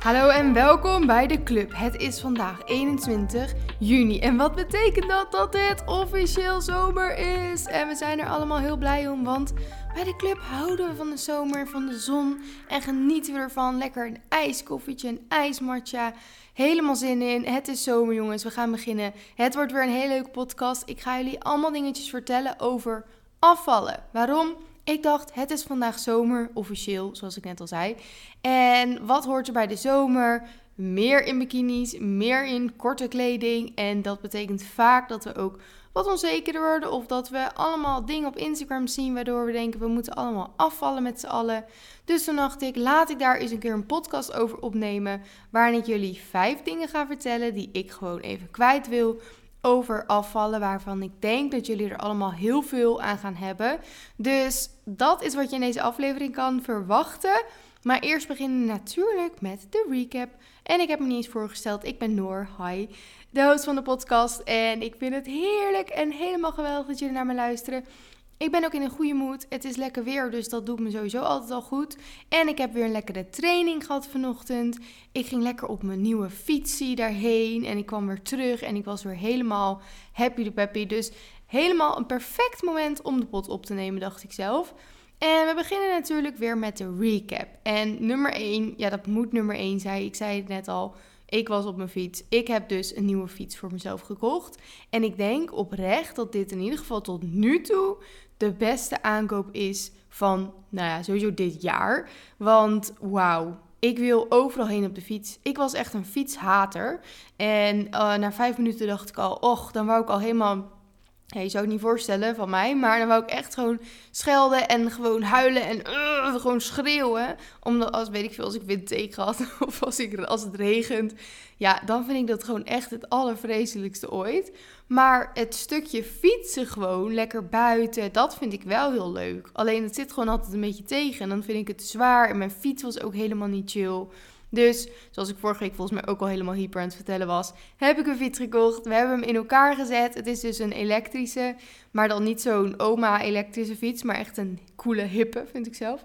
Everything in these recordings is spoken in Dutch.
Hallo en welkom bij de club. Het is vandaag 21 juni. En wat betekent dat? Dat het officieel zomer is. En we zijn er allemaal heel blij om, want bij de club houden we van de zomer, van de zon. En genieten we ervan. Lekker een ijskoffietje, een ijsmatcha. Helemaal zin in. Het is zomer, jongens. We gaan beginnen. Het wordt weer een hele leuke podcast. Ik ga jullie allemaal dingetjes vertellen over afvallen. Waarom? Ik dacht, het is vandaag zomer, officieel, zoals ik net al zei. En wat hoort er bij de zomer? Meer in bikinis, meer in korte kleding. En dat betekent vaak dat we ook wat onzekerder worden. Of dat we allemaal dingen op Instagram zien waardoor we denken we moeten allemaal afvallen met z'n allen. Dus toen dacht ik, laat ik daar eens een keer een podcast over opnemen. Waarin ik jullie vijf dingen ga vertellen die ik gewoon even kwijt wil over afvallen, waarvan ik denk dat jullie er allemaal heel veel aan gaan hebben. Dus dat is wat je in deze aflevering kan verwachten. Maar eerst beginnen we natuurlijk met de recap. En ik heb me niet eens voorgesteld, ik ben Noor, hi, de host van de podcast. En ik vind het heerlijk en helemaal geweldig dat jullie naar me luisteren. Ik ben ook in een goede moed. Het is lekker weer, dus dat doet me sowieso altijd al goed. En ik heb weer een lekkere training gehad vanochtend. Ik ging lekker op mijn nieuwe fietsie daarheen. En ik kwam weer terug en ik was weer helemaal happy de peppy. Dus helemaal een perfect moment om de pot op te nemen, dacht ik zelf. En we beginnen natuurlijk weer met de recap. En nummer 1, ja, dat moet nummer 1 zijn. Ik zei het net al. Ik was op mijn fiets. Ik heb dus een nieuwe fiets voor mezelf gekocht. En ik denk oprecht dat dit in ieder geval tot nu toe de beste aankoop is van, nou ja, sowieso dit jaar. Want wauw, ik wil overal heen op de fiets. Ik was echt een fietshater. En uh, na vijf minuten dacht ik al, och, dan wou ik al helemaal je zou het niet voorstellen van mij, maar dan wou ik echt gewoon schelden en gewoon huilen en uh, gewoon schreeuwen. Omdat als weet ik veel, als ik had of als, ik, als het regent. Ja, dan vind ik dat gewoon echt het allervreselijkste ooit. Maar het stukje fietsen gewoon, lekker buiten, dat vind ik wel heel leuk. Alleen het zit gewoon altijd een beetje tegen en dan vind ik het zwaar. En mijn fiets was ook helemaal niet chill. Dus, zoals ik vorige week volgens mij ook al helemaal hyper aan het vertellen was, heb ik een fiets gekocht. We hebben hem in elkaar gezet. Het is dus een elektrische, maar dan niet zo'n oma-elektrische fiets, maar echt een coole, hippe, vind ik zelf.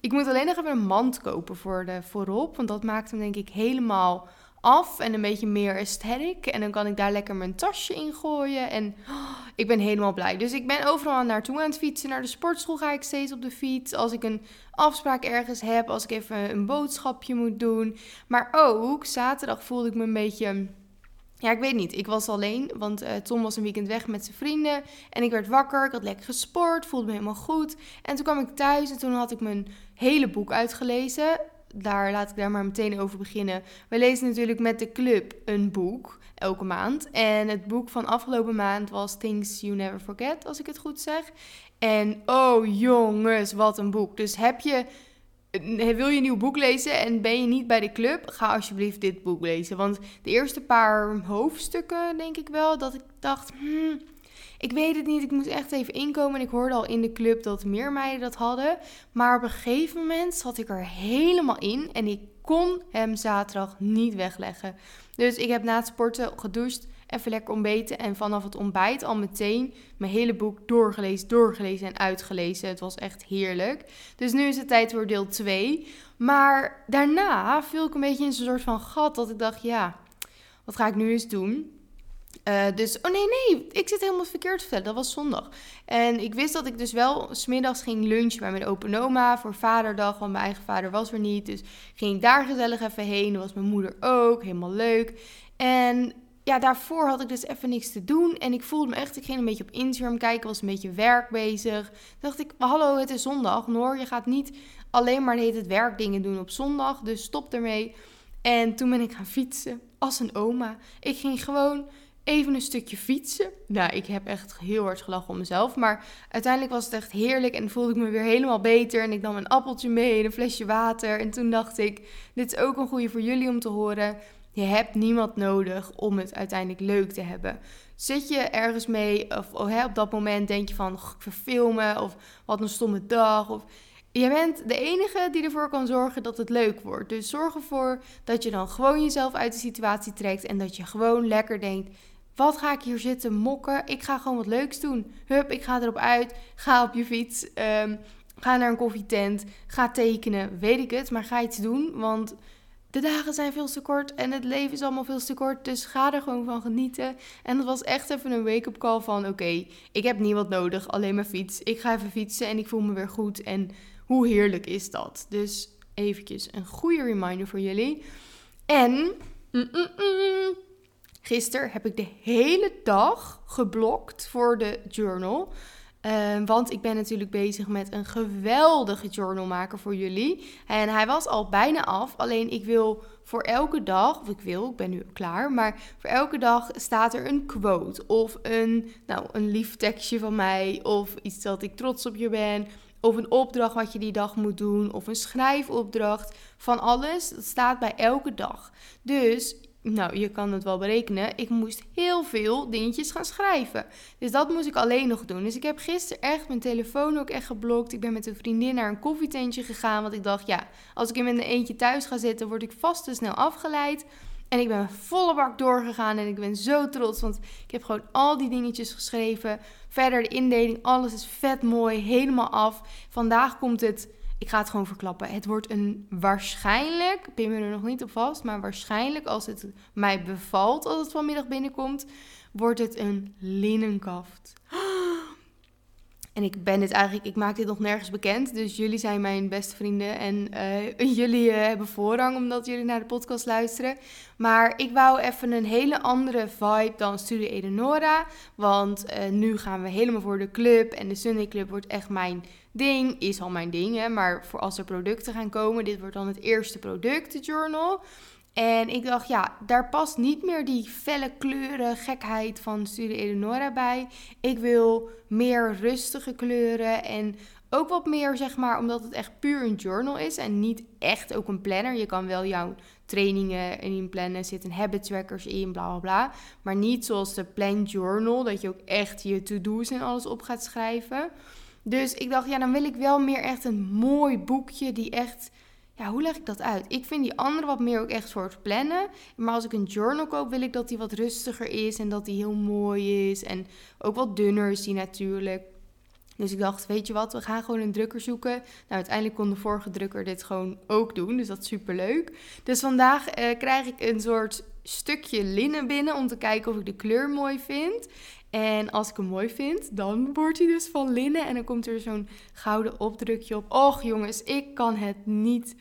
Ik moet alleen nog even een mand kopen voor de voorop, want dat maakt hem denk ik helemaal af en een beetje meer aesthetic. En dan kan ik daar lekker mijn tasje in gooien. En oh, ik ben helemaal blij. Dus ik ben overal naartoe aan het fietsen. Naar de sportschool ga ik steeds op de fiets. Als ik een afspraak ergens heb. Als ik even een boodschapje moet doen. Maar ook zaterdag voelde ik me een beetje. Ja, ik weet niet. Ik was alleen, want uh, Tom was een weekend weg met zijn vrienden. En ik werd wakker, ik had lekker gesport, voelde me helemaal goed. En toen kwam ik thuis en toen had ik mijn hele boek uitgelezen daar laat ik daar maar meteen over beginnen. We lezen natuurlijk met de club een boek elke maand. En het boek van afgelopen maand was Things You Never Forget, als ik het goed zeg. En oh jongens, wat een boek. Dus heb je, wil je een nieuw boek lezen en ben je niet bij de club, ga alsjeblieft dit boek lezen. Want de eerste paar hoofdstukken, denk ik wel, dat ik dacht, hmm, ik weet het niet, ik moest echt even inkomen. En ik hoorde al in de club dat meer meiden dat hadden. Maar op een gegeven moment zat ik er helemaal in en ik kon hem zaterdag niet wegleggen. Dus ik heb na het sporten gedoucht, even lekker ontbeten. En vanaf het ontbijt al meteen mijn hele boek doorgelezen, doorgelezen en uitgelezen. Het was echt heerlijk. Dus nu is het tijd voor deel 2. Maar daarna viel ik een beetje in zo'n soort van gat dat ik dacht, ja, wat ga ik nu eens doen? Uh, dus, oh nee, nee, ik zit helemaal verkeerd te vertellen. Dat was zondag. En ik wist dat ik dus wel smiddags ging lunchen bij mijn open oma voor vaderdag. Want mijn eigen vader was er niet. Dus ging ik daar gezellig even heen. Dat was mijn moeder ook. Helemaal leuk. En ja, daarvoor had ik dus even niks te doen. En ik voelde me echt, ik ging een beetje op Instagram kijken. Was een beetje werk bezig. Toen dacht ik, hallo, het is zondag. Noor, je gaat niet alleen maar het werkdingen doen op zondag. Dus stop ermee. En toen ben ik gaan fietsen als een oma. Ik ging gewoon even een stukje fietsen. Nou, ik heb echt heel hard gelachen om mezelf. Maar uiteindelijk was het echt heerlijk en voelde ik me weer helemaal beter. En ik nam een appeltje mee en een flesje water. En toen dacht ik, dit is ook een goede voor jullie om te horen. Je hebt niemand nodig om het uiteindelijk leuk te hebben. Zit je ergens mee of oh, op dat moment denk je van, ik of wat een stomme dag of... Je bent de enige die ervoor kan zorgen dat het leuk wordt. Dus zorg ervoor dat je dan gewoon jezelf uit de situatie trekt en dat je gewoon lekker denkt: wat ga ik hier zitten mokken? Ik ga gewoon wat leuks doen. Hup, ik ga erop uit. Ga op je fiets. Um, ga naar een koffietent. Ga tekenen. Weet ik het. Maar ga iets doen. Want de dagen zijn veel te kort en het leven is allemaal veel te kort. Dus ga er gewoon van genieten. En dat was echt even een wake-up call van: oké, ik heb niemand nodig, alleen mijn fiets. Ik ga even fietsen en ik voel me weer goed. En hoe heerlijk is dat? Dus eventjes een goede reminder voor jullie. En mm, mm, mm, gisteren heb ik de hele dag geblokt voor de journal. Ehm, want ik ben natuurlijk bezig met een geweldige journal maken voor jullie. En hij was al bijna af. Alleen ik wil voor elke dag, of ik wil, ik ben nu klaar. Maar voor elke dag staat er een quote. Of een, nou, een lief tekstje van mij. Of iets dat ik trots op je ben. Of een opdracht wat je die dag moet doen. Of een schrijfopdracht. Van alles. Dat staat bij elke dag. Dus nou, je kan het wel berekenen. Ik moest heel veel dingetjes gaan schrijven. Dus dat moest ik alleen nog doen. Dus ik heb gisteren echt mijn telefoon ook echt geblokt. Ik ben met een vriendin naar een koffietentje gegaan. Want ik dacht, ja, als ik in mijn eentje thuis ga zitten, word ik vast te snel afgeleid. En ik ben volle bak doorgegaan en ik ben zo trots, want ik heb gewoon al die dingetjes geschreven. Verder de indeling, alles is vet mooi, helemaal af. Vandaag komt het ik ga het gewoon verklappen. Het wordt een waarschijnlijk, ben me er nog niet op vast, maar waarschijnlijk als het mij bevalt als het vanmiddag binnenkomt, wordt het een linnenkaft. En ik ben dit eigenlijk, ik maak dit nog nergens bekend. Dus jullie zijn mijn beste vrienden. En uh, jullie uh, hebben voorrang omdat jullie naar de podcast luisteren. Maar ik wou even een hele andere vibe dan Studio Edenora. Want uh, nu gaan we helemaal voor de club. En de Sunday Club wordt echt mijn ding. Is al mijn ding, hè. Maar voor als er producten gaan komen, dit wordt dan het eerste product, de journal. En ik dacht, ja, daar past niet meer die felle kleuren gekheid van Studio Eleonora bij. Ik wil meer rustige kleuren en ook wat meer, zeg maar, omdat het echt puur een journal is en niet echt ook een planner. Je kan wel jouw trainingen in plannen, zitten habit trackers in, bla bla bla. Maar niet zoals de plan journal, dat je ook echt je to-do's en alles op gaat schrijven. Dus ik dacht, ja, dan wil ik wel meer echt een mooi boekje die echt ja, hoe leg ik dat uit? Ik vind die andere wat meer ook echt soort plannen. Maar als ik een journal koop, wil ik dat die wat rustiger is en dat die heel mooi is. En ook wat dunner is die natuurlijk. Dus ik dacht, weet je wat, we gaan gewoon een drukker zoeken. Nou, uiteindelijk kon de vorige drukker dit gewoon ook doen, dus dat is super leuk. Dus vandaag eh, krijg ik een soort stukje linnen binnen om te kijken of ik de kleur mooi vind. En als ik hem mooi vind, dan wordt hij dus van linnen. En dan komt er zo'n gouden opdrukje op. Och jongens, ik kan het niet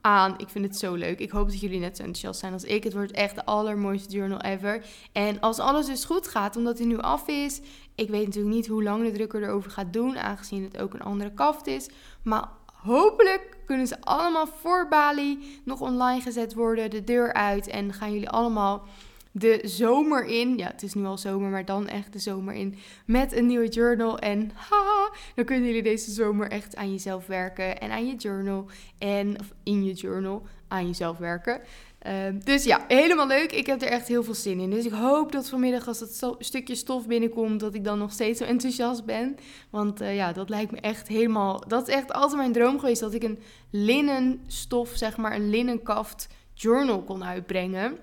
aan. Ik vind het zo leuk. Ik hoop dat jullie net zo enthousiast zijn als ik. Het wordt echt de allermooiste journal ever. En als alles dus goed gaat, omdat hij nu af is. Ik weet natuurlijk niet hoe lang de drukker erover gaat doen, aangezien het ook een andere kaft is. Maar hopelijk kunnen ze allemaal voor Bali nog online gezet worden, de deur uit. En gaan jullie allemaal de zomer in. Ja, het is nu al zomer, maar dan echt de zomer in. Met een nieuwe journal. En haha, dan kunnen jullie deze zomer echt aan jezelf werken. En aan je journal. En of in je journal aan jezelf werken. Ehm, dus ja, helemaal leuk. Ik heb er echt heel veel zin in. Dus ik hoop dat vanmiddag als dat stukje stof binnenkomt, dat ik dan nog steeds zo enthousiast ben. Want uh, ja, dat lijkt me echt helemaal... Dat is echt altijd mijn droom geweest, dat ik een linnen stof, zeg maar, een linnenkaft journal kon uitbrengen.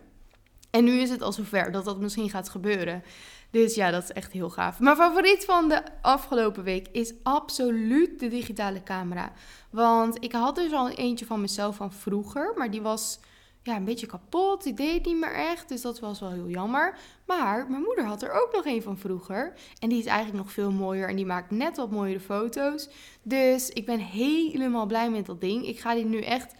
En nu is het al zover dat dat misschien gaat gebeuren. Dus ja, dat is echt heel gaaf. Mijn favoriet van de afgelopen week is absoluut de digitale camera. Want ik had dus al eentje van mezelf van vroeger, maar die was ja, een beetje kapot. Die deed niet meer echt, dus dat was wel heel jammer. Maar mijn moeder had er ook nog een van vroeger. En die is eigenlijk nog veel mooier en die maakt net wat mooiere foto's. Dus ik ben helemaal blij met dat ding. Ik ga die nu echt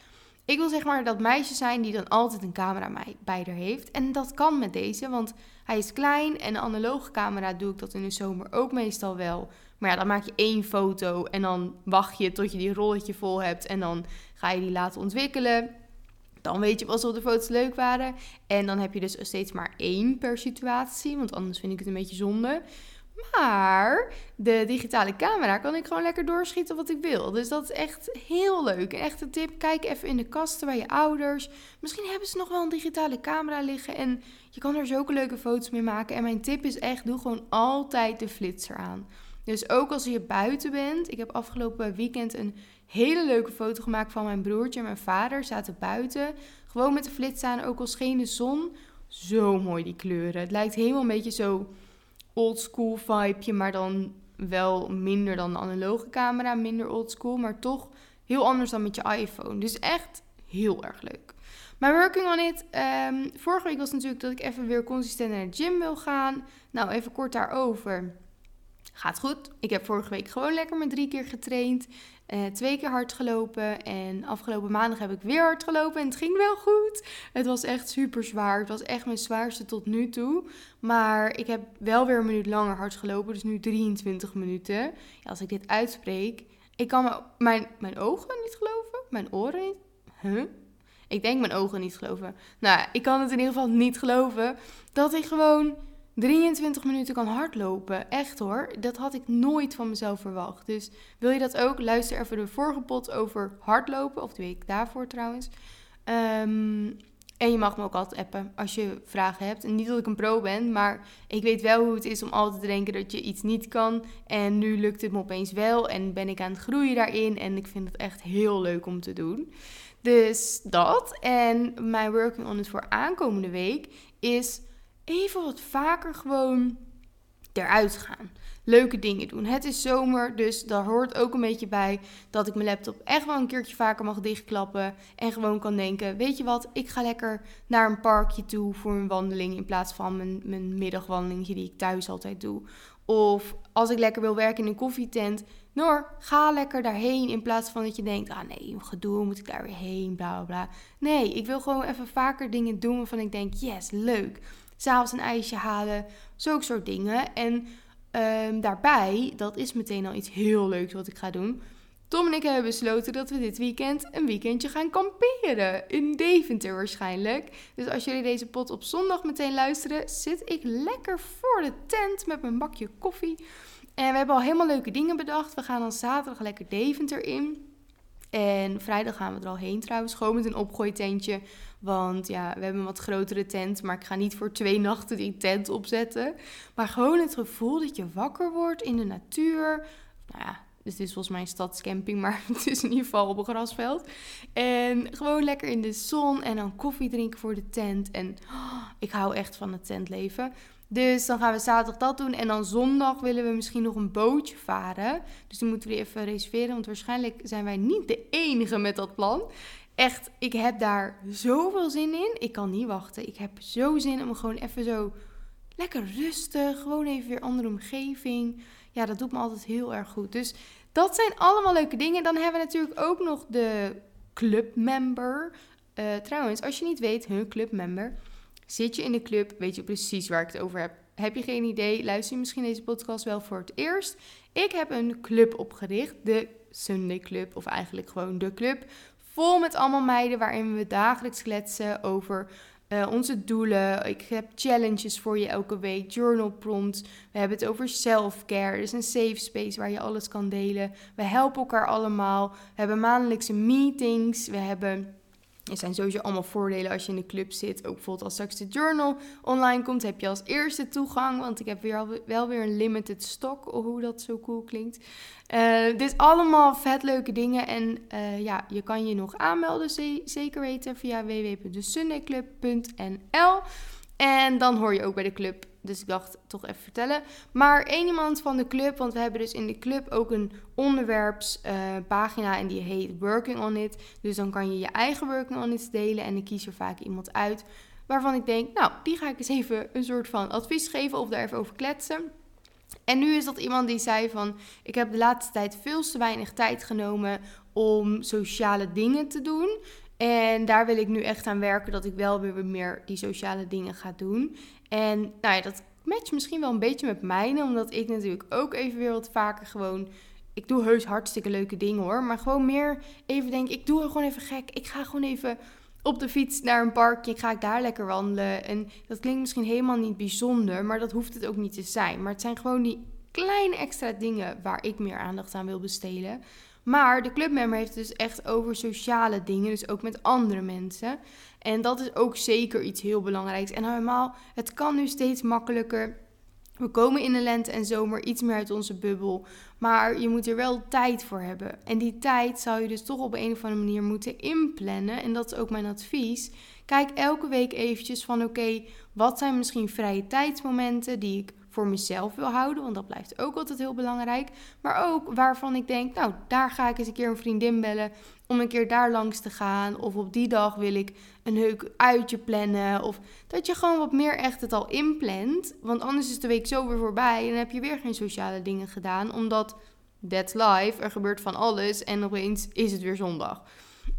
ik wil zeg maar dat meisje zijn die dan altijd een camera bij er heeft. En dat kan met deze, want hij is klein en een analoge camera doe ik dat in de zomer ook meestal wel. Maar ja, dan maak je één foto en dan wacht je tot je die rolletje vol hebt en dan ga je die laten ontwikkelen. Dan weet je pas of de foto's leuk waren. En dan heb je dus steeds maar één per situatie, want anders vind ik het een beetje zonde. Maar de digitale camera kan ik gewoon lekker doorschieten wat ik wil. Dus dat is echt heel leuk. Een echte tip: kijk even in de kasten bij je ouders. Misschien hebben ze nog wel een digitale camera liggen en je kan er zulke leuke foto's mee maken. En mijn tip is echt: doe gewoon altijd de flitser aan. Dus ook als je buiten bent. Ik heb afgelopen weekend een hele leuke foto gemaakt van mijn broertje en mijn vader. Zaten buiten. Gewoon met de flits aan, ook al scheen de zon. Zo mooi die kleuren. Het lijkt helemaal een beetje zo oldschool vibeje, maar dan wel minder dan de analoge camera, minder oldschool, maar toch heel anders dan met je iPhone. Dus echt heel erg leuk. Mijn working on it. Um, vorige week was natuurlijk dat ik even weer consistent naar de gym wil gaan. Nou, even kort daarover. Gaat goed. Ik heb vorige week gewoon lekker met drie keer getraind. Uh, twee keer hard gelopen. En afgelopen maandag heb ik weer hard gelopen. En het ging wel goed. Het was echt super zwaar. Het was echt mijn zwaarste tot nu toe. Maar ik heb wel weer een minuut langer hard gelopen. Dus nu 23 minuten. Ja, als ik dit uitspreek. Ik kan mijn, mijn ogen niet geloven. Mijn oren niet. Huh? Ik denk mijn ogen niet geloven. Nou, ik kan het in ieder geval niet geloven. Dat ik gewoon 23 minuten kan hardlopen. Echt hoor. Dat had ik nooit van mezelf verwacht. Dus wil je dat ook? Luister even de vorige over hardlopen. Of de week daarvoor trouwens. Ehm, en je mag me ook altijd appen als je vragen hebt. En niet dat ik een pro ben, maar ik weet wel hoe het is om altijd te denken dat je iets niet kan. En nu lukt het me opeens wel en ben ik aan het groeien daarin. En ik vind het echt heel leuk om te doen. Dus dat. En mijn working on it voor aankomende week is even wat vaker gewoon eruit gaan. Leuke dingen doen. Het is zomer, dus daar hoort ook een beetje bij dat ik mijn laptop echt wel een keertje vaker mag dichtklappen. En gewoon kan denken: Weet je wat, ik ga lekker naar een parkje toe voor een wandeling. In plaats van mijn, mijn middagwandeling die ik thuis altijd doe. Of als ik lekker wil werken in een koffietent. Noor, ga lekker daarheen in plaats van dat je denkt: ah nee, gedoe, moet ik daar weer heen, bla bla bla. Nee, ik wil gewoon even vaker dingen doen waarvan ik denk: yes, leuk s'avonds een ijsje halen, zulke soort dingen. En um, daarbij, dat is meteen al iets heel leuks wat ik ga doen. Tom en ik hebben besloten dat we dit weekend een weekendje gaan kamperen. In Deventer waarschijnlijk. Dus als jullie deze pot op zondag meteen luisteren, zit ik lekker voor de tent met mijn bakje koffie. En we hebben al helemaal leuke dingen bedacht. We gaan dan zaterdag lekker Deventer in. En vrijdag gaan we er al heen trouwens. Gewoon met een opgooitentje. Want ja, we hebben een wat grotere tent. Maar ik ga niet voor twee nachten die tent opzetten. Maar gewoon het gevoel dat je wakker wordt in de natuur. Nou ja, dus dit is volgens mij een stadscamping, maar het is in ieder geval op een grasveld. En gewoon lekker in de zon en dan koffie drinken voor de tent. En oh, ik hou echt van het tentleven. Dus dan gaan we zaterdag dat doen. En dan zondag willen we misschien nog een bootje varen. Dus die moeten we even reserveren. Want waarschijnlijk zijn wij niet de enige met dat plan. Echt, ik heb daar zoveel zin in. Ik kan niet wachten. Ik heb zo zin om gewoon even zo lekker rustig. Gewoon even weer andere omgeving. Ja, dat doet me altijd heel erg goed. Dus dat zijn allemaal leuke dingen. Dan hebben we natuurlijk ook nog de clubmember. Uh, trouwens, als je niet weet, hun clubmember Zit je in de club, weet je precies waar ik het over heb. Heb je geen idee? Luister je misschien deze podcast wel voor het eerst? Ik heb een club opgericht, de Sunday Club, of eigenlijk gewoon de club. Vol met allemaal meiden waarin we dagelijks kletsen over uh, onze doelen. Ik heb challenges voor je elke week, journal prompts. We hebben het over self-care. Dus een safe space waar je alles kan delen. We helpen elkaar allemaal. We hebben maandelijkse meetings. We hebben er zijn sowieso allemaal voordelen als je in de club zit. Ook bijvoorbeeld als straks de journal online komt, heb je als eerste toegang. Want ik heb weer wel weer een limited stock, hoe dat zo cool klinkt. Uh, dus allemaal vet leuke dingen. En uh, ja, je kan je nog aanmelden, zeker weten, via www.sundayclub.nl. En dan hoor je ook bij de club dus ik dacht toch even vertellen. Maar één iemand van de club, want we hebben dus in de club ook een onderwerpspagina uh, en die heet Working on It. Dus dan kan je je eigen Working on It delen en ik kies er vaak iemand uit waarvan ik denk, nou, die ga ik eens even een soort van advies geven of daar even over kletsen. En nu is dat iemand die zei van, ik heb de laatste tijd veel te weinig tijd genomen om sociale dingen te doen. En daar wil ik nu echt aan werken dat ik wel weer meer die sociale dingen ga doen. En nou ja, dat matcht misschien wel een beetje met mijne, omdat ik natuurlijk ook even weer wat vaker gewoon. Ik doe heus hartstikke leuke dingen hoor, maar gewoon meer even denk ik doe gewoon even gek. Ik ga gewoon even op de fiets naar een parkje, ga ik daar lekker wandelen. En dat klinkt misschien helemaal niet bijzonder, maar dat hoeft het ook niet te zijn. Maar het zijn gewoon die kleine extra dingen waar ik meer aandacht aan wil besteden. Maar de clubmember heeft het dus echt over sociale dingen, dus ook met andere mensen. En dat is ook zeker iets heel belangrijks. En helemaal, het kan nu steeds makkelijker. We komen in de lente en zomer iets meer uit onze bubbel. Maar je moet er wel tijd voor hebben. En die tijd zou je dus toch op een of andere manier moeten inplannen. En dat is ook mijn advies. Kijk elke week eventjes van oké, wat zijn misschien vrije tijdsmomenten die ik voor mezelf wil houden, want dat blijft ook altijd heel belangrijk. Maar ook waarvan ik denk, nou, daar ga ik eens een keer een vriendin bellen om een keer daar langs te gaan. Of op die dag wil ik een leuk uitje plannen. Of dat je gewoon wat meer echt het al inplant. Want anders is de week zo weer voorbij en heb je weer geen sociale dingen gedaan. Omdat that's life, er gebeurt van alles en opeens is het weer zondag.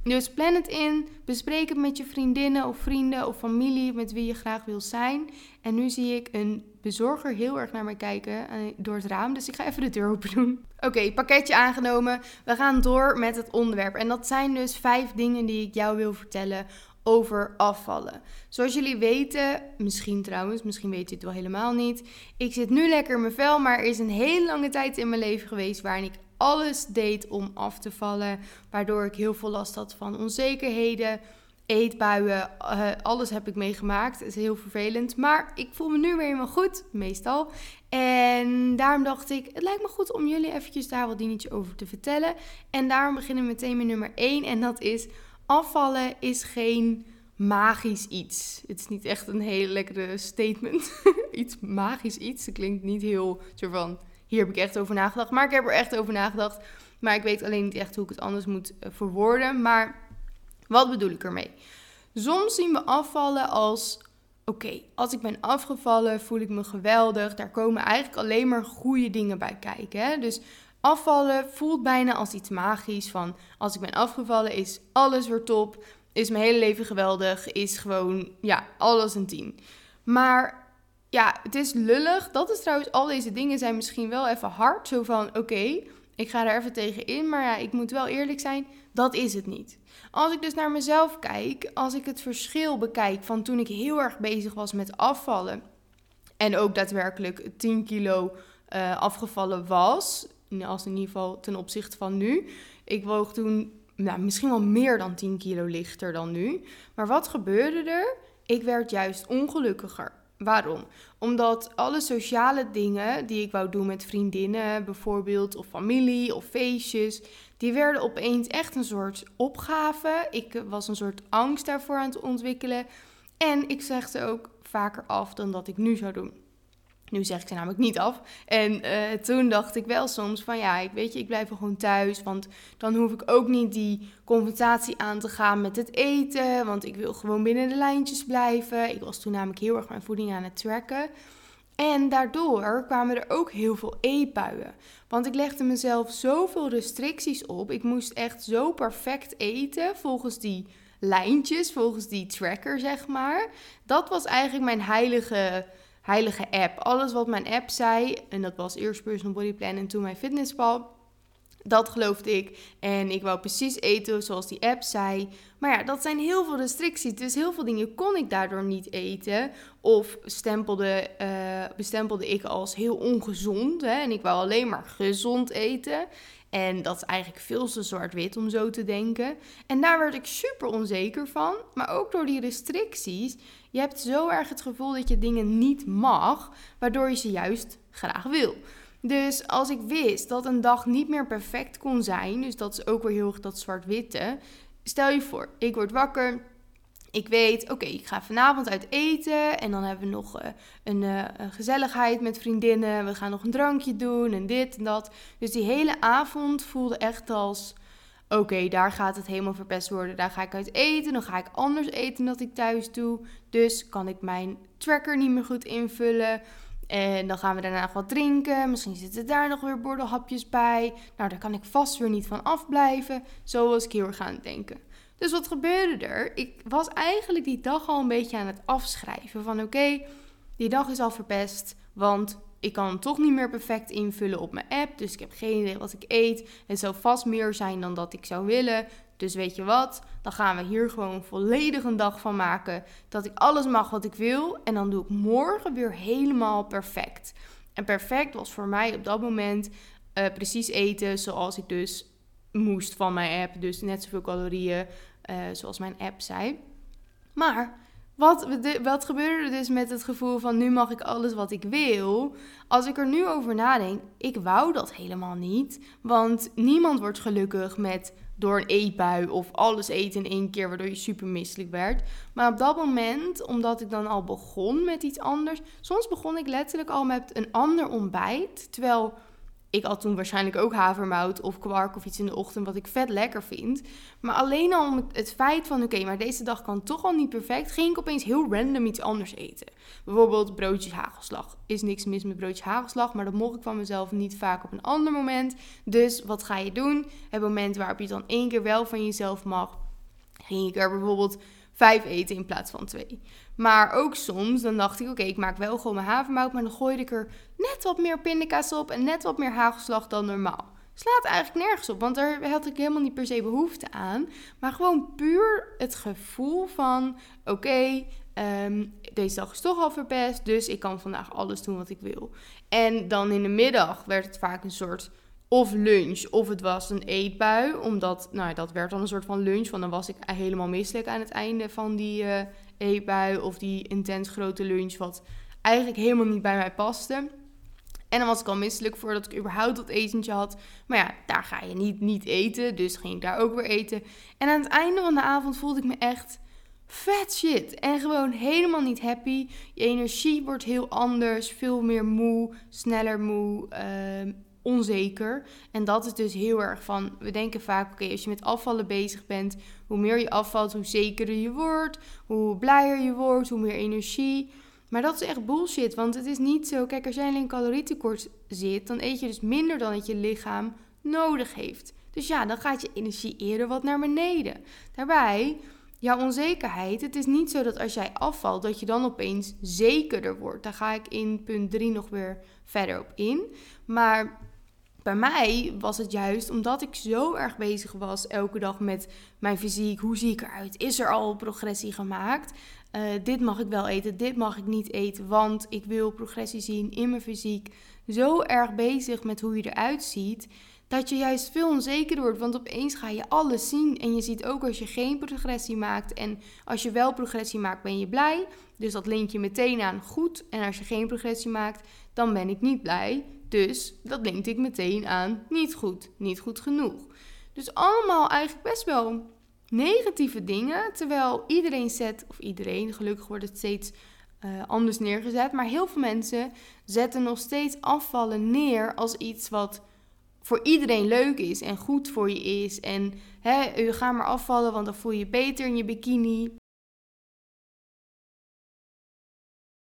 Dus plan het in, bespreek het met je vriendinnen of vrienden of familie met wie je graag wil zijn. En nu zie ik een bezorger heel erg naar mij kijken eh, door het raam, dus ik ga even de deur open doen. Oké, pakketje aangenomen. We gaan door met het onderwerp. En dat zijn dus vijf dingen die ik jou wil vertellen over afvallen. Zoals jullie weten, misschien trouwens, misschien weet je het wel helemaal niet. Ik zit nu lekker in mijn vel, maar er is een hele lange tijd in mijn leven geweest waarin ik alles deed om af te vallen. Waardoor ik heel veel last had van onzekerheden, eetbuien. Uh, alles heb ik meegemaakt. Het is heel vervelend. Maar ik voel me nu weer helemaal goed, meestal. En daarom dacht ik, het lijkt me goed om jullie eventjes daar wat dingetjes over te vertellen. En daarom beginnen we meteen met nummer 1. En dat is, afvallen is geen magisch iets. Het is niet echt een hele lekkere statement. iets magisch iets. Het klinkt niet heel soort van hier heb ik echt over nagedacht. Maar ik heb er echt over nagedacht. Maar ik weet alleen niet echt hoe ik het anders moet eh, verwoorden. Maar wat bedoel ik ermee? Soms zien we afvallen als: oké, als ik ben afgevallen, voel ik me geweldig. Daar komen eigenlijk alleen maar goede dingen bij kijken. Hè? Dus afvallen voelt bijna als iets magisch. Van als ik ben afgevallen, is alles weer top. Is mijn hele leven geweldig. Is gewoon, ja, alles een tien. Maar ja, het is lullig. Dat is trouwens, al deze dingen zijn misschien wel even hard. Zo van, oké, ik ga er even tegen in. Maar ja, ik moet wel eerlijk zijn, dat is het niet. Als ik dus naar mezelf kijk, als ik het verschil bekijk van toen ik heel erg bezig was met afvallen. En ook daadwerkelijk 10 kilo uh, afgevallen was. Als in ieder geval ten opzichte van nu. Ik woog toen nou, misschien wel meer dan 10 kilo lichter dan nu. Maar wat gebeurde er? Ik werd juist ongelukkiger. Waarom? Omdat alle sociale dingen die ik wou doen met vriendinnen bijvoorbeeld, of familie of feestjes, die werden opeens echt een soort opgave. Ik was een soort angst daarvoor aan het ontwikkelen. En ik zegde ook vaker af dan dat ik nu zou doen. Nu zeg ik ze namelijk niet af. En uh, toen dacht ik wel soms van ja, ik weet je, ik blijf gewoon thuis. Want dan hoef ik ook niet die confrontatie aan te gaan met het eten. Want ik wil gewoon binnen de lijntjes blijven. Ik was toen namelijk heel erg mijn voeding aan het tracken. En daardoor kwamen er ook heel veel eetbuien. Want ik legde mezelf zoveel restricties op. Ik moest echt zo perfect eten volgens die lijntjes, volgens die tracker, zeg maar. Dat was eigenlijk mijn heilige heilige app. Alles wat mijn app zei, en dat was eerst Personal Body Plan en toen mijn fitnesspal. Dat geloofde ik. En ik wou precies eten zoals die app zei. Maar ja, dat zijn heel veel restricties. Dus heel veel dingen kon ik daardoor niet eten. Of stempelde, uh, bestempelde ik als heel ongezond. Hè? En ik wou alleen maar gezond eten. En dat is eigenlijk veel te zwart-wit om zo te denken. En daar werd ik super onzeker van. Maar ook door die restricties. Je hebt zo erg het gevoel dat je dingen niet mag, waardoor je ze juist graag wil. Dus als ik wist dat een dag niet meer perfect kon zijn, dus dat is ook weer heel erg dat zwart-witte. Stel je voor, ik word wakker, ik weet, oké, ik ga vanavond uit eten. En dan hebben we nog uh, een, uh, een, gezelligheid met vriendinnen. We gaan nog een drankje doen en dit en dat. Dus die hele avond voelde echt als... Oké, daar gaat het helemaal verpest worden. Daar ga ik uit eten. Dan ga ik anders eten dan ik thuis doe. Dus kan ik mijn tracker niet meer goed invullen. En dan gaan we daarna nog wat drinken. Misschien zitten daar nog weer bordelhapjes bij. Nou, daar kan ik vast weer niet van afblijven. Zo was ik heel erg aan denken. Dus wat gebeurde er? Ik was eigenlijk die dag al een beetje aan het afschrijven. Van oké, die dag is al verpest. Want ik kan hem toch niet meer perfect invullen op mijn app. Dus ik heb geen idee wat ik eet. Het zou vast meer zijn dan dat ik zou willen. Dus weet je wat? Dan gaan we hier gewoon volledig een dag van maken. Dat ik alles mag wat ik wil. En dan doe ik morgen weer helemaal perfect. En perfect was voor mij op dat moment uh, precies eten zoals ik dus moest van mijn app. Dus net zoveel calorieën uh, zoals mijn app zei. Maar wat, wat gebeurde er dus met het gevoel van nu mag ik alles wat ik wil? Als ik er nu over nadenk, ik wou dat helemaal niet. Want niemand wordt gelukkig met door een eetbui of alles eten in één keer, waardoor je super misselijk werd. Maar op dat moment, omdat ik dan al begon met iets anders, soms begon ik letterlijk al met een ander ontbijt. Terwijl ik had toen waarschijnlijk ook havermout of kwark of iets in de ochtend wat ik vet lekker vind. Maar alleen al om het feit van oké, maar deze dag kan toch al niet perfect, ging ik opeens heel random iets anders eten. Bijvoorbeeld broodjes hagelslag. Is niks mis met broodjes hagelslag, maar dat mocht ik van mezelf niet vaak op een ander moment. Dus wat ga je doen? Het moment waarop je dan één keer wel van jezelf mag, ging ik er bijvoorbeeld vijf eten in plaats van twee. Maar ook soms, dan dacht ik, oké, ik maak wel gewoon mijn havermout, maar dan gooide ik er net wat meer pindakaas op en net wat meer hagelslag dan normaal. Slaat eigenlijk nergens op, want daar had ik helemaal niet per se behoefte aan. Maar gewoon puur het gevoel van, oké, ehm, deze dag is toch al verpest, dus ik kan vandaag alles doen wat ik wil. En dan in de middag werd het vaak een soort of lunch of het was een eetbui. Omdat, nou dat werd dan een soort van lunch. Want dan was ik helemaal misselijk aan het einde van die uh, eetbui of die intens grote lunch. Wat eigenlijk helemaal niet bij mij paste. En dan was ik al misselijk voordat ik überhaupt dat etentje had. Maar ja, daar ga je niet, niet eten. Dus ging ik daar ook weer eten. En aan het einde van de avond voelde ik me echt vet shit. En gewoon helemaal niet happy. Je energie wordt heel anders. Veel meer moe, sneller moe. Uh, onzeker. En dat is dus heel erg van, we denken vaak, oké, als je met afvallen bezig bent, hoe meer je afvalt, hoe zekerder je wordt, hoe blijer je wordt, hoe meer energie. Maar dat is echt bullshit, want het is niet zo, kijk, als jij in calorietekort zit, dan eet je dus minder dan dat je lichaam nodig heeft. Dus ja, dan gaat je energie eerder wat naar beneden. Daarbij, jouw onzekerheid, het is niet zo dat als jij afvalt, dat je dan opeens zekerder wordt. Daar ga ik in punt 3 nog weer verder op in. Maar bij mij was het juist omdat ik zo erg bezig was elke dag met mijn fysiek. Hoe zie ik eruit? Is er al progressie gemaakt? Uh, dit mag ik wel eten, dit mag ik niet eten, want ik wil progressie zien in mijn fysiek. Zo erg bezig met hoe je eruit ziet, dat je juist veel onzeker wordt. Want opeens ga je alles zien en je ziet ook als je geen progressie maakt. En als je wel progressie maakt, ben je blij. Dus dat link je meteen aan goed. En als je geen progressie maakt, dan ben ik niet blij. Dus dat linkt ik meteen aan niet goed, niet goed genoeg. Dus allemaal eigenlijk best wel negatieve dingen. Terwijl iedereen zet, of iedereen, gelukkig wordt het steeds uh, anders neergezet. Maar heel veel mensen zetten nog steeds afvallen neer als iets wat voor iedereen leuk is en goed voor je is. En hè, je gaat maar afvallen, want dan voel je je beter in je bikini.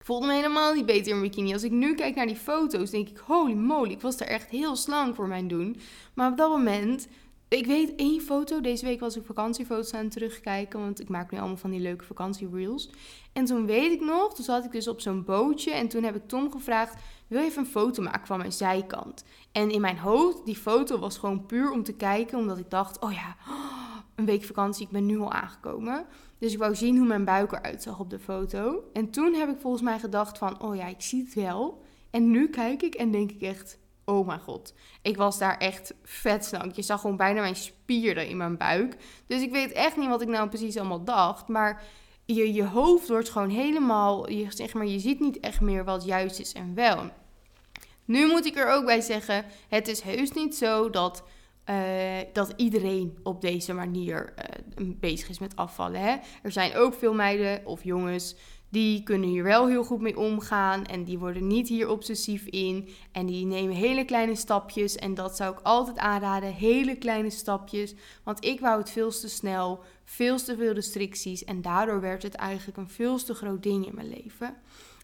Ik voelde me helemaal niet beter in bikini. Als ik nu kijk naar die foto's, denk ik, holy moly, ik was er echt heel slank voor mijn doen. Maar op dat moment, ik weet één foto, deze week was ik vakantiefoto's aan het terugkijken, want ik maak nu allemaal van die leuke vakantiereels. En toen weet ik nog, toen zat ik dus op zo'n bootje en toen heb ik Tom gevraagd, wil je even een foto maken van mijn zijkant? En in mijn hoofd, die foto was gewoon puur om te kijken, omdat ik dacht, oh ja, een week vakantie, ik ben nu al aangekomen. Dus ik wou zien hoe mijn buik eruit zag op de foto. En toen heb ik volgens mij gedacht van, oh ja, ik zie het wel. En nu kijk ik en denk ik echt, oh mijn god. Ik was daar echt vet slank. Je zag gewoon bijna mijn spieren in mijn buik. Dus ik weet echt niet wat ik nou precies allemaal dacht. Maar je, je hoofd wordt gewoon helemaal, je, zeg maar, je ziet niet echt meer wat juist is en wel. Nu moet ik er ook bij zeggen, het is heus niet zo dat uh, dat iedereen op deze manier uh, bezig is met afvallen. Hè? Er zijn ook veel meiden of jongens die kunnen hier wel heel goed mee omgaan en die worden niet hier obsessief in en die nemen hele kleine stapjes en dat zou ik altijd aanraden, hele kleine stapjes, want ik wou het veel te snel, veel te veel restricties en daardoor werd het eigenlijk een veel te groot ding in mijn leven.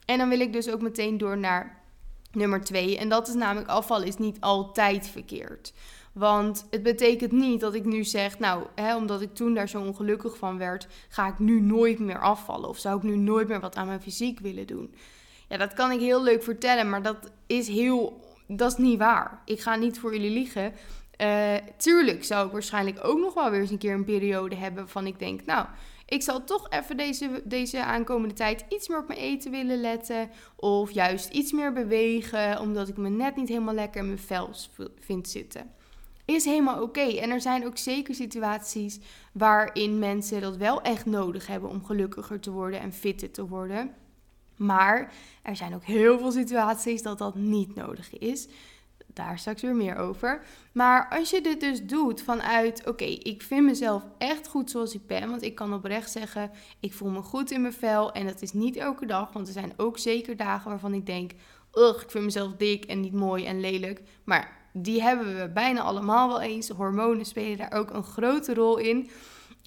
En dan wil ik dus ook meteen door naar nummer twee en dat is namelijk afval is niet altijd verkeerd. Want het betekent niet dat ik nu zeg, nou, hè, omdat ik toen daar zo ongelukkig van werd, ga ik nu nooit meer afvallen. Of zou ik nu nooit meer wat aan mijn fysiek willen doen. Ja, dat kan ik heel leuk vertellen, maar dat is heel, dat is niet waar. Ik ga niet voor jullie liegen. Uh, tuurlijk zou ik waarschijnlijk ook nog wel weer eens een keer een periode hebben van ik denk, nou, ik zal toch even deze, deze aankomende tijd iets meer op mijn eten willen letten. Of juist iets meer bewegen, omdat ik me net niet helemaal lekker in mijn vel vind zitten. Is helemaal oké. En er zijn ook zeker situaties waarin mensen dat wel echt nodig hebben om gelukkiger te worden en fitter te worden. Maar er zijn ook heel veel situaties dat dat niet nodig is. Daar straks weer meer over. Maar als je dit dus doet vanuit, oké, ik vind mezelf echt goed zoals ik ben. Want ik kan oprecht zeggen, ik voel me goed in mijn vel. En dat is niet elke dag, want er zijn ook zeker dagen waarvan ik denk, ugh, ik vind mezelf dik en niet mooi en lelijk. Maar die hebben we bijna allemaal wel eens. Hormonen spelen daar ook een grote rol in.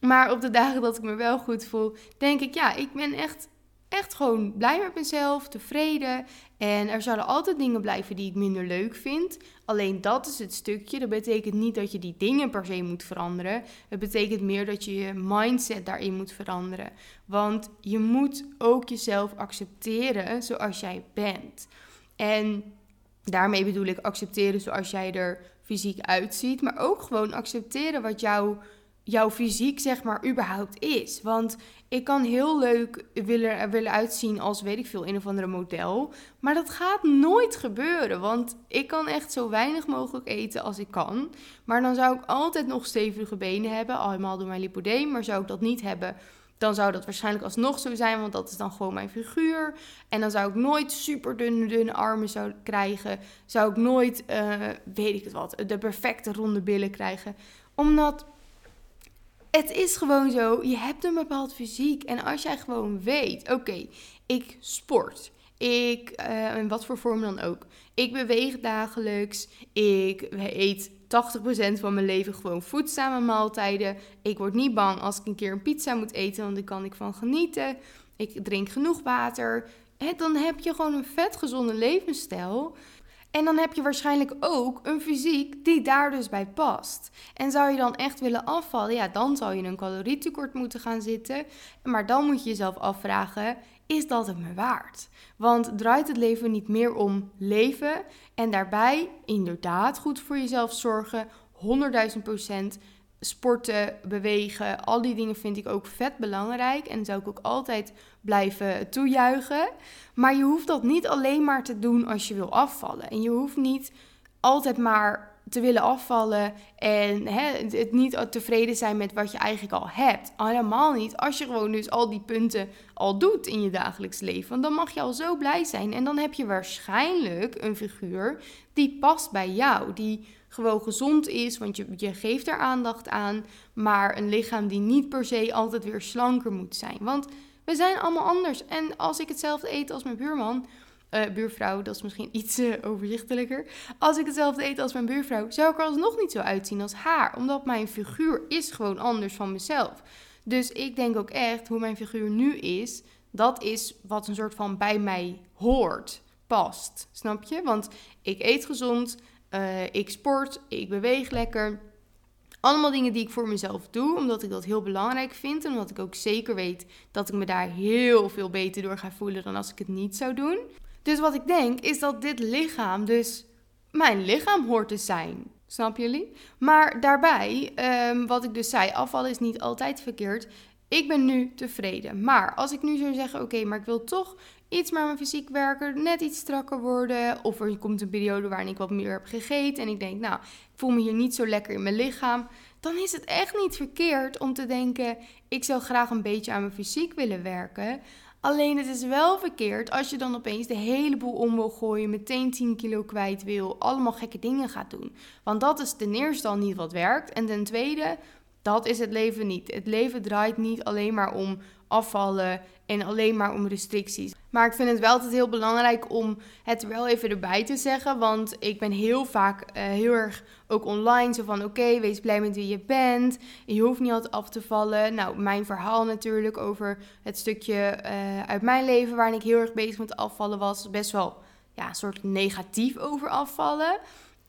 Maar op de dagen dat ik me wel goed voel, denk ik, ja, ik ben echt echt gewoon blij met mezelf, tevreden. En er zouden altijd dingen blijven die ik minder leuk vind. Alleen dat is het stukje. Dat betekent niet dat je die dingen per se moet veranderen. Het betekent meer dat je je mindset daarin moet veranderen. Want je moet ook jezelf accepteren zoals jij bent. En daarmee bedoel ik accepteren zoals jij er fysiek uitziet. Maar ook gewoon accepteren wat jouw jouw fysiek, zeg maar, überhaupt is. Want ik kan heel leuk willen, willen uitzien als, weet ik veel, een of andere model. Maar dat gaat nooit gebeuren. Want ik kan echt zo weinig mogelijk eten als ik kan. Maar dan zou ik altijd nog stevige benen hebben. Al helemaal door mijn lipodeem. Maar zou ik dat niet hebben, dan zou dat waarschijnlijk alsnog zo zijn. Want dat is dan gewoon mijn figuur. En dan zou ik nooit super dunne, dunne armen zou krijgen. Zou ik nooit, uh, weet ik het wat, de perfecte ronde billen krijgen. Omdat het is gewoon zo, je hebt een bepaald fysiek. En als jij gewoon weet, oké, ik sport. Ik, uh, in wat voor vorm dan ook. Ik beweeg dagelijks. Ik eet 80% van mijn leven gewoon voedzame maaltijden. Ik word niet bang als ik een keer een pizza moet eten, want daar kan ik van genieten. Ik drink genoeg water. dan heb je gewoon een vet gezonde levensstijl. En dan heb je waarschijnlijk ook een fysiek die daar dus bij past. En zou je dan echt willen afvallen, ja, dan zou je een calorietekort moeten gaan zitten. Maar dan moet je jezelf afvragen: is dat het me waard? Want draait het leven niet meer om leven en daarbij inderdaad goed voor jezelf zorgen, 100.000 procent sporten, bewegen, al die dingen vind ik ook vet belangrijk. En zou ik ook altijd blijven toejuichen. Maar je hoeft dat niet alleen maar te doen als je wil afvallen. En je hoeft niet altijd maar te willen afvallen en hè, het niet tevreden zijn met wat je eigenlijk al hebt. Helemaal niet. Als je gewoon dus al die punten al doet in je dagelijks leven, dan mag je al zo blij zijn. En dan heb je waarschijnlijk een figuur die past bij jou, die gewoon gezond is, want je, je geeft er aandacht aan, maar een lichaam die niet per se altijd weer slanker moet zijn. Want we zijn allemaal anders. En als ik hetzelfde eet als mijn buurman, uh, buurvrouw, dat is misschien iets uh, overzichtelijker. Als ik hetzelfde eet als mijn buurvrouw, zou ik er alsnog niet zo uitzien als haar. Omdat mijn figuur is gewoon anders van mezelf. Dus ik denk ook echt, hoe mijn figuur nu is, dat is wat een soort van bij mij hoort, past. Snap je? Want ik eet gezond, uh, ik sport, ik beweeg lekker. Allemaal dingen die ik voor mezelf doe, omdat ik dat heel belangrijk vind. En omdat ik ook zeker weet dat ik me daar heel veel beter door ga voelen dan als ik het niet zou doen. Dus wat ik denk is dat dit lichaam dus mijn lichaam hoort te zijn. Snap jullie? Maar daarbij, um, wat ik dus zei, afvallen is niet altijd verkeerd. Ik ben nu tevreden. Maar als ik nu zou zeggen, oké, maar ik wil toch iets meer mijn fysiek werken, net iets strakker worden. Of er komt een periode waarin ik wat meer heb gegeten en ik denk, nou, ik voel me hier niet zo lekker in mijn lichaam. Dan is het echt niet verkeerd om te denken, ik zou graag een beetje aan mijn fysiek willen werken. Alleen het is wel verkeerd als je dan opeens de hele boel om wil gooien, meteen 10 kilo kwijt wil, allemaal gekke dingen gaat doen. Want dat is ten eerste al niet wat werkt. En ten tweede, dat is het leven niet. Het leven draait niet alleen maar om afvallen en alleen maar om restricties. Maar ik vind het wel altijd heel belangrijk om het wel even erbij te zeggen. Want ik ben heel vaak uh, heel erg ook online zo van: oké, wees blij met wie je bent. Je hoeft niet altijd af te vallen. Nou, mijn verhaal natuurlijk over het stukje uh, uit mijn leven waarin ik heel erg bezig met afvallen was, best wel ja, een soort negatief over afvallen.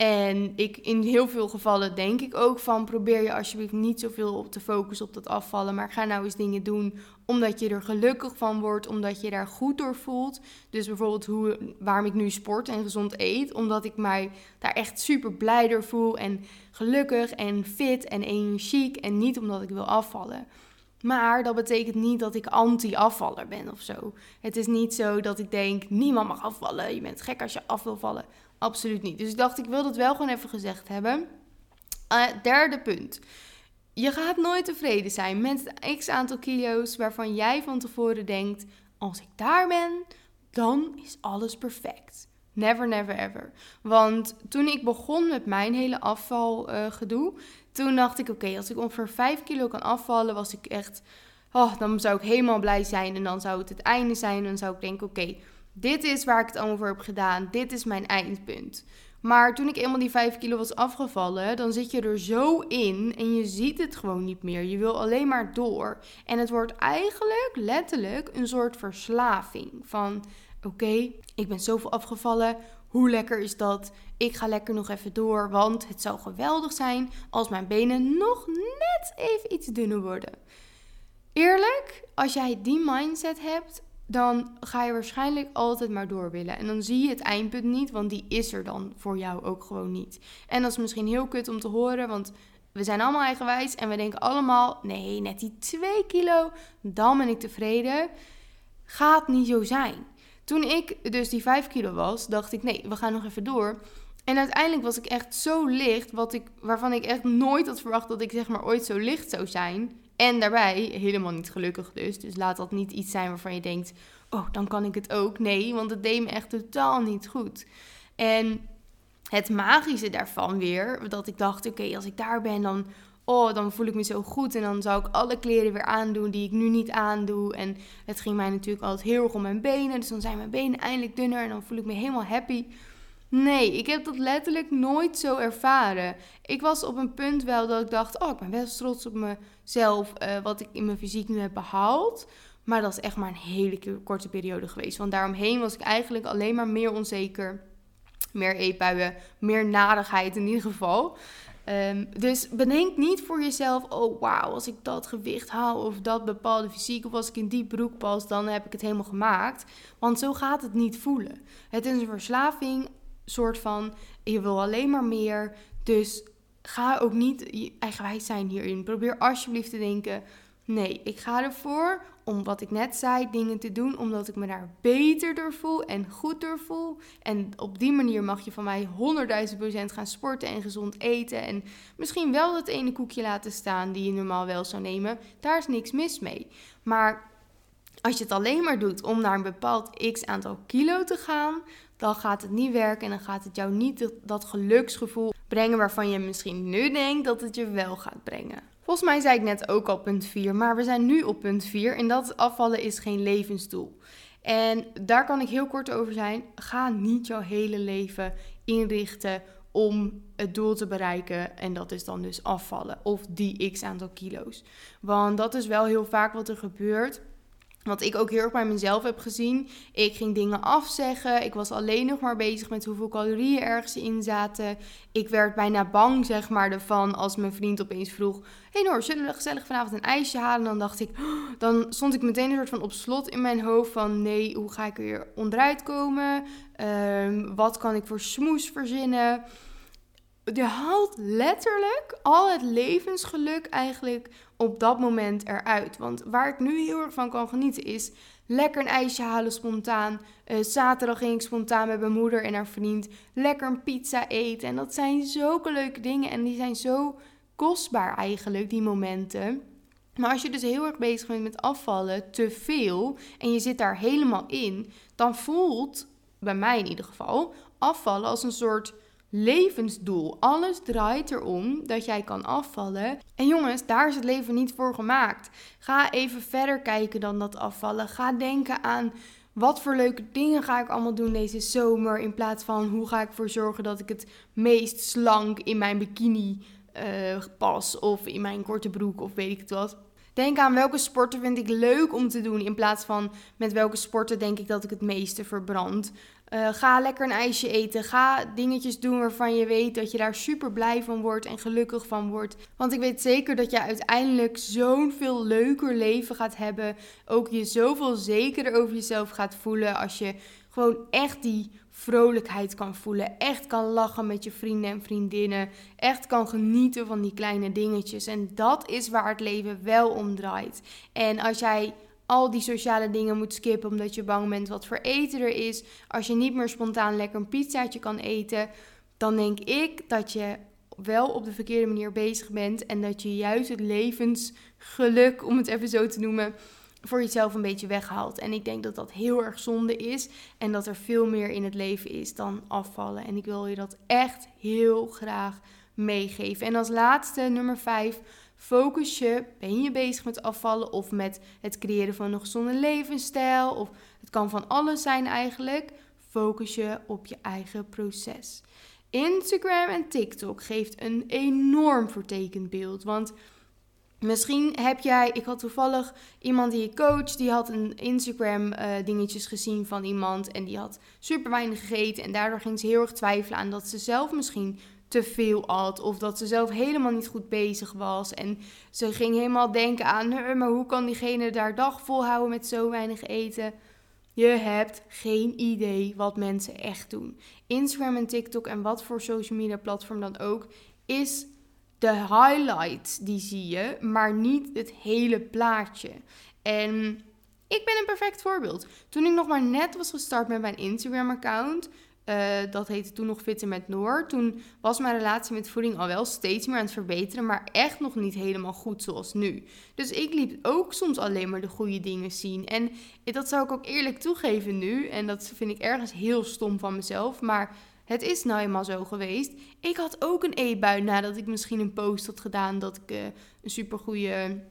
En ik, in heel veel gevallen denk ik ook van probeer je alsjeblieft niet zoveel op te focussen op dat afvallen. Maar ga nou eens dingen doen omdat je er gelukkig van wordt, omdat je daar goed door voelt. Dus bijvoorbeeld hoe, waarom ik nu sport en gezond eet. Omdat ik mij daar echt super blij door voel en gelukkig en fit en energiek. En niet omdat ik wil afvallen. Maar dat betekent niet dat ik anti-afvaller ben of zo. Het is niet zo dat ik denk, niemand mag afvallen. Je bent gek als je af wil vallen. Absoluut niet. Dus ik dacht, ik wil dat wel gewoon even gezegd hebben. Uh, derde punt. Je gaat nooit tevreden zijn met het x aantal kilo's waarvan jij van tevoren denkt: als ik daar ben, dan is alles perfect. Never, never, ever. Want toen ik begon met mijn hele afvalgedoe, toen dacht ik: oké, als ik ongeveer 5 kilo kan afvallen, was ik echt. Oh, dan zou ik helemaal blij zijn en dan zou het het einde zijn. Dan zou ik denken: oké, dit is waar ik het over heb gedaan. Dit is mijn eindpunt. Maar toen ik eenmaal die 5 kilo was afgevallen, dan zit je er zo in en je ziet het gewoon niet meer. Je wil alleen maar door. En het wordt eigenlijk letterlijk een soort verslaving. Van oké, ik ben zoveel afgevallen. Hoe lekker is dat? Ik ga lekker nog even door, want het zou geweldig zijn als mijn benen nog net even iets dunner worden. Eerlijk, als jij die mindset hebt, dan ga je waarschijnlijk altijd maar door willen. En dan zie je het eindpunt niet, want die is er dan voor jou ook gewoon niet. En dat is misschien heel kut om te horen, want we zijn allemaal eigenwijs en we denken allemaal: nee, net die 2 kilo, dan ben ik tevreden. Gaat niet zo zijn. Toen ik dus die 5 kilo was, dacht ik: nee, we gaan nog even door. En uiteindelijk was ik echt zo licht, wat ik, waarvan ik echt nooit had verwacht dat ik zeg maar ooit zo licht zou zijn. En daarbij helemaal niet gelukkig dus. Dus laat dat niet iets zijn waarvan je denkt: oh, dan kan ik het ook. Nee, want het deed me echt totaal niet goed. En het magische daarvan weer, dat ik dacht: oké, als ik daar ben, dan, oh, dan voel ik me zo goed. En dan zou ik alle kleren weer aandoen die ik nu niet aandoe. En het ging mij natuurlijk altijd heel erg om mijn benen. Dus dan zijn mijn benen eindelijk dunner en dan voel ik me helemaal happy. Nee, ik heb dat letterlijk nooit zo ervaren. Ik was op een punt wel dat ik dacht: oh, ik ben best trots op mezelf, uh, wat ik in mijn fysiek nu heb behaald. Maar dat is echt maar een hele korte periode geweest. Want daaromheen was ik eigenlijk alleen maar meer onzeker. Meer eetbuien, meer nadigheid in ieder geval. Um, dus bedenk niet voor jezelf: oh wauw, als ik dat gewicht haal of dat bepaalde fysiek, of als ik in die broek pas, dan heb ik het helemaal gemaakt. Want zo gaat het niet voelen. Het is een verslaving soort van, je wil alleen maar meer. Dus ga ook niet eigenwijs zijn hierin. Probeer alsjeblieft te denken, nee, ik ga ervoor om wat ik net zei, dingen te doen, omdat ik me daar beter door voel en goed door voel. En op die manier mag je van mij 100.000 procent gaan sporten en gezond eten. En misschien wel dat ene koekje laten staan die je normaal wel zou nemen. Daar is niks mis mee. Maar als je het alleen maar doet om naar een bepaald x aantal kilo te gaan, dan gaat het niet werken en dan gaat het jou niet dat geluksgevoel brengen waarvan je misschien nu denkt dat het je wel gaat brengen. Volgens mij zei ik net ook al punt 4, maar we zijn nu op punt 4 en dat afvallen is geen levensdoel. En daar kan ik heel kort over zijn. Ga niet jouw hele leven inrichten om het doel te bereiken. En dat is dan dus afvallen of die x aantal kilo's. Want dat is wel heel vaak wat er gebeurt. Wat ik ook heel erg bij mezelf heb gezien. Ik ging dingen afzeggen. Ik was alleen nog maar bezig met hoeveel calorieën ergens in zaten. Ik werd bijna bang, zeg maar, ervan als mijn vriend opeens vroeg: Hey Noor, zullen we gezellig vanavond een ijsje halen? Dan dacht ik, dan stond ik meteen een soort van op slot in mijn hoofd van: Nee, hoe ga ik er weer onderuit komen? Um, wat kan ik voor smoes verzinnen? Je haalt letterlijk al het levensgeluk eigenlijk op dat moment eruit. Want waar ik nu heel erg van kan genieten is lekker een ijsje halen spontaan. Uh, zaterdag ging ik spontaan met mijn moeder en haar vriend lekker een pizza eten. En dat zijn zulke leuke dingen en die zijn zo kostbaar eigenlijk, die momenten. Maar als je dus heel erg bezig bent met afvallen, te veel, en je zit daar helemaal in, dan voelt, bij mij in ieder geval, afvallen als een soort levensdoel. Alles draait erom dat jij kan afvallen. En jongens, daar is het leven niet voor gemaakt. Ga even verder kijken dan dat afvallen. Ga denken aan wat voor leuke dingen ga ik allemaal doen deze zomer. In plaats van hoe ga ik ervoor zorgen dat ik het meest slank in mijn bikini uh, pas. Of in mijn korte broek of weet ik het wat. Denk aan welke sporten vind ik leuk om te doen. In plaats van met welke sporten denk ik dat ik het meeste verbrand. Uh, ga lekker een ijsje eten. Ga dingetjes doen waarvan je weet dat je daar super blij van wordt en gelukkig van wordt. Want ik weet zeker dat je uiteindelijk zo'n veel leuker leven gaat hebben. Ook je zoveel zekerder over jezelf gaat voelen als je gewoon echt die vrolijkheid kan voelen. Echt kan lachen met je vrienden en vriendinnen. Echt kan genieten van die kleine dingetjes. En dat is waar het leven wel om draait. En als jij al die sociale dingen moet skippen omdat je bang bent wat voor eten er is. Als je niet meer spontaan lekker een pizzaatje kan eten, dan denk ik dat je wel op de verkeerde manier bezig bent en dat je juist het levensgeluk, om het even zo te noemen, voor jezelf een beetje weghaalt. En ik denk dat dat heel erg zonde is en dat er veel meer in het leven is dan afvallen. En ik wil je dat echt heel graag meegeven. En als laatste, nummer 5, focus je. Ben je bezig met afvallen of met het creëren van een gezonde levensstijl? Of het kan van alles zijn eigenlijk. Focus je op je eigen proces. Instagram en TikTok geeft een enorm vertekend beeld. Want Misschien heb jij, ik had toevallig iemand die ik coach, die had een Instagram uh, dingetjes gezien van iemand en die had super weinig gegeten en daardoor ging ze heel erg twijfelen aan dat ze zelf misschien te veel at of dat ze zelf helemaal niet goed bezig was en ze ging helemaal denken aan, maar hoe kan diegene daar dag volhouden met zo weinig eten? Je hebt geen idee wat mensen echt doen. Instagram en TikTok en wat voor social media platform dan ook is de highlight die zie je, maar niet het hele plaatje. En ik ben een perfect voorbeeld. Toen ik nog maar net was gestart met mijn Instagram-account, uh, dat heette toen nog Fitter met Noor. Toen was mijn relatie met voeding al wel steeds meer aan het verbeteren, maar echt nog niet helemaal goed zoals nu. Dus ik liep ook soms alleen maar de goede dingen zien. En dat zou ik ook eerlijk toegeven nu. En dat vind ik ergens heel stom van mezelf. Maar het is nou eenmaal zo geweest. Ik had ook een eetbui nadat ik misschien een post had gedaan dat ik uh, een supergoeie,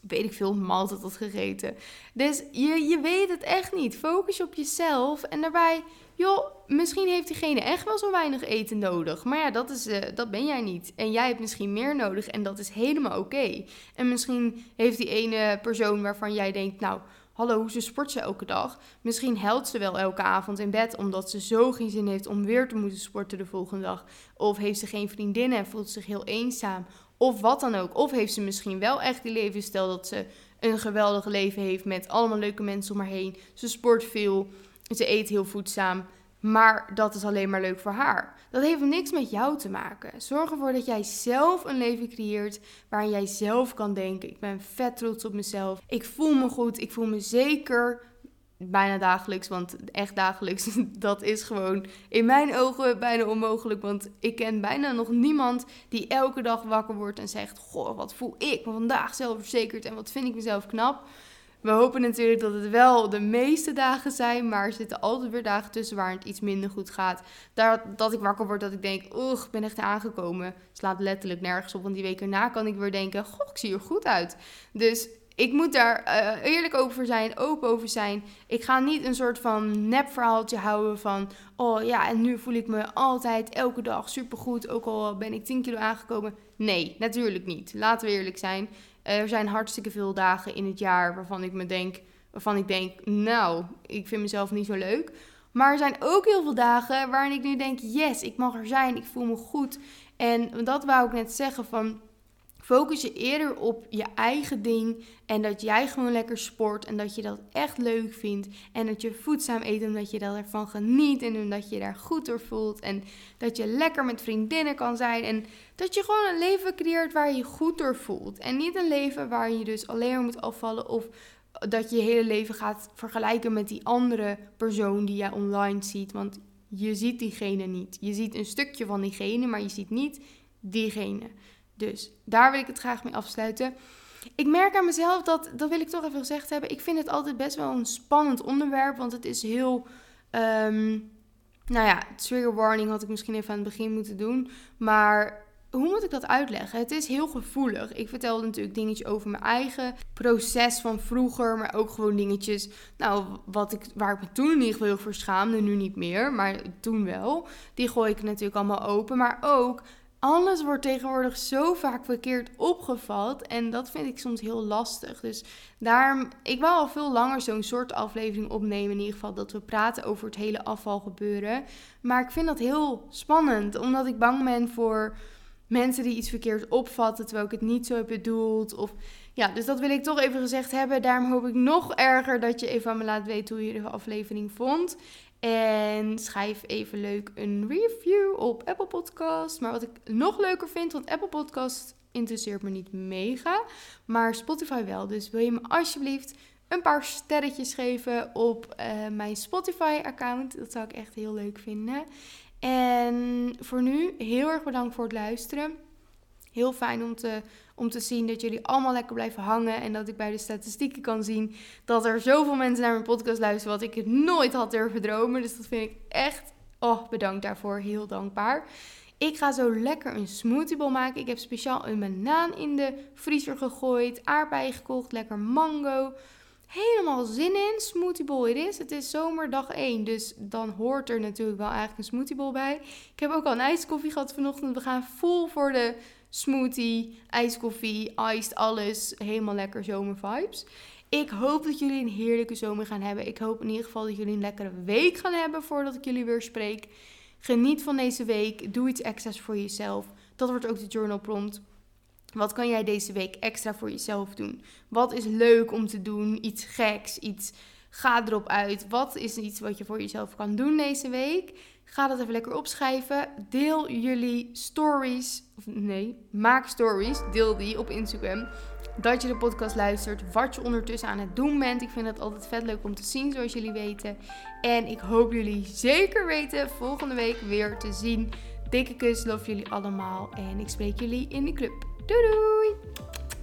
weet ik veel, maaltijd had gegeten. Dus je, je weet het echt niet. Focus op jezelf en daarbij, joh, misschien heeft diegene echt wel zo weinig eten nodig. Maar ja, dat, is, uh, dat ben jij niet. En jij hebt misschien meer nodig en dat is helemaal oké. En misschien heeft die ene persoon waarvan jij denkt, nou hallo, ze sport ze elke dag. Misschien helpt ze wel elke avond in bed omdat ze zo geen zin heeft om weer te moeten sporten de volgende dag. Of heeft ze geen vriendinnen en voelt zich heel eenzaam. Of wat dan ook. Of heeft ze misschien wel echt die levensstijl dat ze een geweldig leven heeft met allemaal leuke mensen om haar heen. Ze sport veel, ze eet heel voedzaam. Maar dat is alleen maar leuk voor haar. Dat heeft niks met jou te maken. Zorg ervoor dat jij zelf een leven creëert waarin jij zelf kan denken: ik ben vet trots op mezelf. Ik voel me goed. Ik voel me zeker bijna dagelijks, want echt dagelijks, dat is gewoon in mijn ogen bijna onmogelijk. Want ik ken bijna nog niemand die elke dag wakker wordt en zegt: Goh, wat voel ik me vandaag zelfverzekerd en wat vind ik mezelf knap. We hopen natuurlijk dat het wel de meeste dagen zijn, maar er zitten altijd weer dagen tussen waar het iets minder goed gaat. Daar, dat ik wakker word, dat ik denk, oeh, ik ben echt aangekomen. Slaat letterlijk nergens op, want die week erna kan ik weer denken, goh, ik zie er goed uit. Dus ik moet daar uh, eerlijk over zijn, open over zijn. Ik ga niet een soort van nepverhaaltje houden van... oh ja, en nu voel ik me altijd elke dag supergoed... ook al ben ik 10 kilo aangekomen. Nee, natuurlijk niet. Laten we eerlijk zijn. Er zijn hartstikke veel dagen in het jaar waarvan ik me denk, waarvan ik denk, nou, ik vind mezelf niet zo leuk. Maar er zijn ook heel veel dagen waarin ik nu denk, yes, ik mag er zijn, ik voel me goed. En dat wou ik net zeggen van, focus je eerder op je eigen ding en dat jij gewoon lekker sport en dat je dat echt leuk vindt en dat je voedzaam eet omdat je ervan geniet en omdat je daar goed door voelt en dat je lekker met vriendinnen kan zijn en dat je gewoon een leven creëert waar je je goed door voelt en niet een leven waar je dus alleen maar moet afvallen of dat je je hele leven gaat vergelijken met die andere persoon die jij online ziet, want je ziet diegene niet. Je ziet een stukje van diegene, maar je ziet niet diegene. Dus daar wil ik het graag mee afsluiten. Ik merk aan mezelf dat, dat wil ik toch even gezegd hebben. Ik vind het altijd best wel een spannend onderwerp, want het is heel. Um, nou ja, trigger warning had ik misschien even aan het begin moeten doen. Maar hoe moet ik dat uitleggen? Het is heel gevoelig. Ik vertelde natuurlijk dingetjes over mijn eigen proces van vroeger, maar ook gewoon dingetjes, nou, wat ik, waar ik me toen in ieder geval heel voor schaamde, nu niet meer, maar toen wel. Die gooi ik natuurlijk allemaal open, maar ook alles wordt tegenwoordig zo vaak verkeerd opgevat. En dat vind ik soms heel lastig. Dus daarom, ik wil al veel langer zo'n soort aflevering opnemen. In ieder geval dat we praten over het hele afvalgebeuren. Maar ik vind dat heel spannend. Omdat ik bang ben voor mensen die iets verkeerd opvatten. Terwijl ik het niet zo heb bedoeld. Of ja, dus dat wil ik toch even gezegd hebben. Daarom hoop ik nog erger dat je even aan me laat weten hoe je de aflevering vond. En schrijf even leuk een review op Apple Podcast. Maar wat ik nog leuker vind, want Apple Podcast interesseert me niet mega, maar Spotify wel. Dus wil je me alsjeblieft een paar sterretjes geven op uh, mijn Spotify-account? Dat zou ik echt heel leuk vinden. En voor nu, heel erg bedankt voor het luisteren. Heel fijn om te, om te zien dat jullie allemaal lekker blijven hangen. En dat ik bij de statistieken kan zien dat er zoveel mensen naar mijn podcast luisteren. Wat ik nooit had durven dromen. Dus dat vind ik echt, oh, bedankt daarvoor. Heel dankbaar. Ik ga zo lekker een smoothiebol maken. Ik heb speciaal een banaan in de vriezer gegooid. Aardbeien gekocht. Lekker mango. Helemaal zin in. Smoothiebol het is. Het is zomerdag 1. Dus dan hoort er natuurlijk wel eigenlijk een smoothiebol bij. Ik heb ook al een ijskoffie gehad vanochtend. We gaan vol voor de smoothie, ijskoffie, iced, alles. Helemaal lekker zomervibes. Ik hoop dat jullie een heerlijke zomer gaan hebben. Ik hoop in ieder geval dat jullie een lekkere week gaan hebben voordat ik jullie weer spreek. Geniet van deze week. Doe iets extra's voor jezelf. Dat wordt ook de journal prompt. Wat kan jij deze week extra voor jezelf doen? Wat is leuk om te doen? Iets geks, iets ga erop uit. Wat is iets wat je voor jezelf kan doen deze week? Ga dat even lekker opschrijven. Deel jullie stories. Of nee, maak stories. Deel die op Instagram. Dat je de podcast luistert. Wat je ondertussen aan het doen bent. Ik vind het altijd vet leuk om te zien, zoals jullie weten. En ik hoop jullie zeker weten volgende week weer te zien. Dikke kus, love jullie allemaal. En ik spreek jullie in de club. Doei doei!